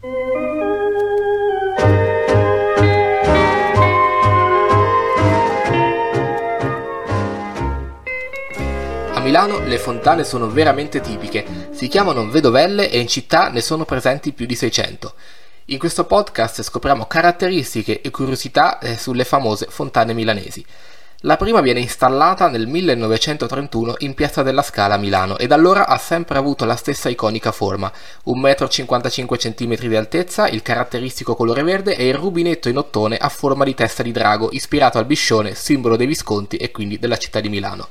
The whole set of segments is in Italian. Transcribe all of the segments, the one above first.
A Milano le fontane sono veramente tipiche, si chiamano vedovelle e in città ne sono presenti più di 600. In questo podcast scopriamo caratteristiche e curiosità eh, sulle famose fontane milanesi. La prima viene installata nel 1931 in Piazza della Scala a Milano e da allora ha sempre avuto la stessa iconica forma, 1,55 m di altezza, il caratteristico colore verde e il rubinetto in ottone a forma di testa di drago, ispirato al biscione, simbolo dei Visconti e quindi della città di Milano.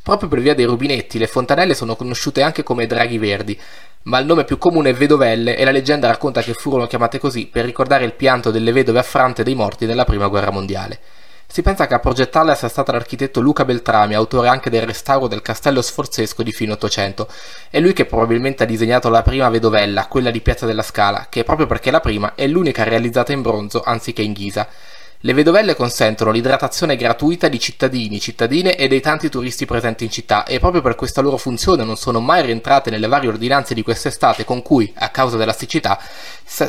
Proprio per via dei rubinetti, le fontanelle sono conosciute anche come draghi verdi, ma il nome più comune è vedovelle e la leggenda racconta che furono chiamate così per ricordare il pianto delle vedove affrante dei morti nella prima guerra mondiale. Si pensa che a progettarla sia stato l'architetto Luca Beltrami, autore anche del restauro del castello sforzesco di fine Ottocento. È lui che probabilmente ha disegnato la prima vedovella, quella di Piazza della Scala, che proprio perché la prima è l'unica realizzata in bronzo anziché in ghisa. Le vedovelle consentono l'idratazione gratuita di cittadini, cittadine e dei tanti turisti presenti in città e proprio per questa loro funzione non sono mai rientrate nelle varie ordinanze di quest'estate con cui, a causa della siccità,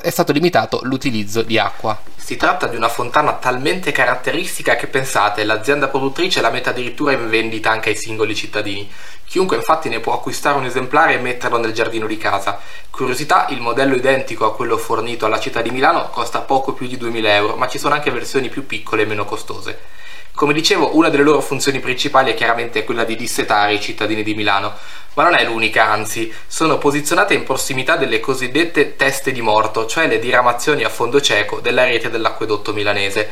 è stato limitato l'utilizzo di acqua. Si tratta di una fontana talmente caratteristica che pensate, l'azienda produttrice la mette addirittura in vendita anche ai singoli cittadini. Chiunque infatti ne può acquistare un esemplare e metterlo nel giardino di casa. Curiosità, il modello identico a quello fornito alla città di Milano costa poco più di 2000 euro, ma ci sono anche versioni più piccole e meno costose. Come dicevo, una delle loro funzioni principali è chiaramente quella di dissetare i cittadini di Milano, ma non è l'unica, anzi, sono posizionate in prossimità delle cosiddette teste di morto, cioè le diramazioni a fondo cieco della rete dell'acquedotto milanese.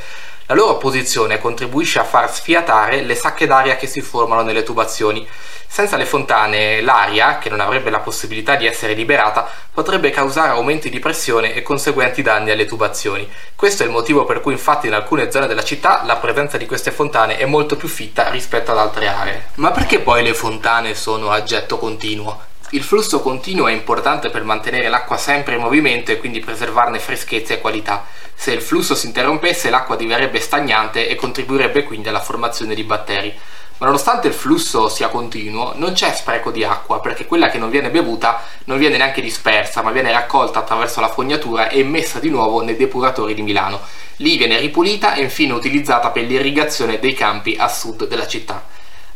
La loro posizione contribuisce a far sfiatare le sacche d'aria che si formano nelle tubazioni, senza le fontane l'aria, che non avrebbe la possibilità di essere liberata, potrebbe causare aumenti di pressione e conseguenti danni alle tubazioni. Questo è il motivo per cui infatti in alcune zone della città la presenza di queste fontane è molto più fitta rispetto ad altre aree. Ma perché poi le fontane sono a getto continuo? Il flusso continuo è importante per mantenere l'acqua sempre in movimento e quindi preservarne freschezza e qualità. Se il flusso si interrompesse l'acqua diverrebbe stagnante e contribuirebbe quindi alla formazione di batteri ma nonostante il flusso sia continuo non c'è spreco di acqua perché quella che non viene bevuta non viene neanche dispersa ma viene raccolta attraverso la fognatura e messa di nuovo nei depuratori di Milano. Lì viene ripulita e infine utilizzata per l'irrigazione dei campi a sud della città.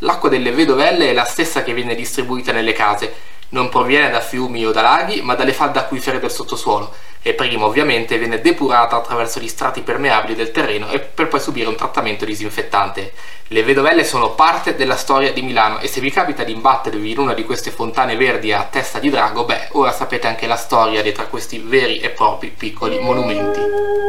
L'acqua delle vedovelle è la stessa che viene distribuita nelle case, non proviene da fiumi o da laghi ma dalle falde acquifere del sottosuolo e prima ovviamente viene depurata attraverso gli strati permeabili del terreno e per poi subire un trattamento disinfettante. Le vedovelle sono parte della storia di Milano e se vi capita di imbattervi in una di queste fontane verdi a testa di drago, beh, ora sapete anche la storia dietro a questi veri e propri piccoli monumenti.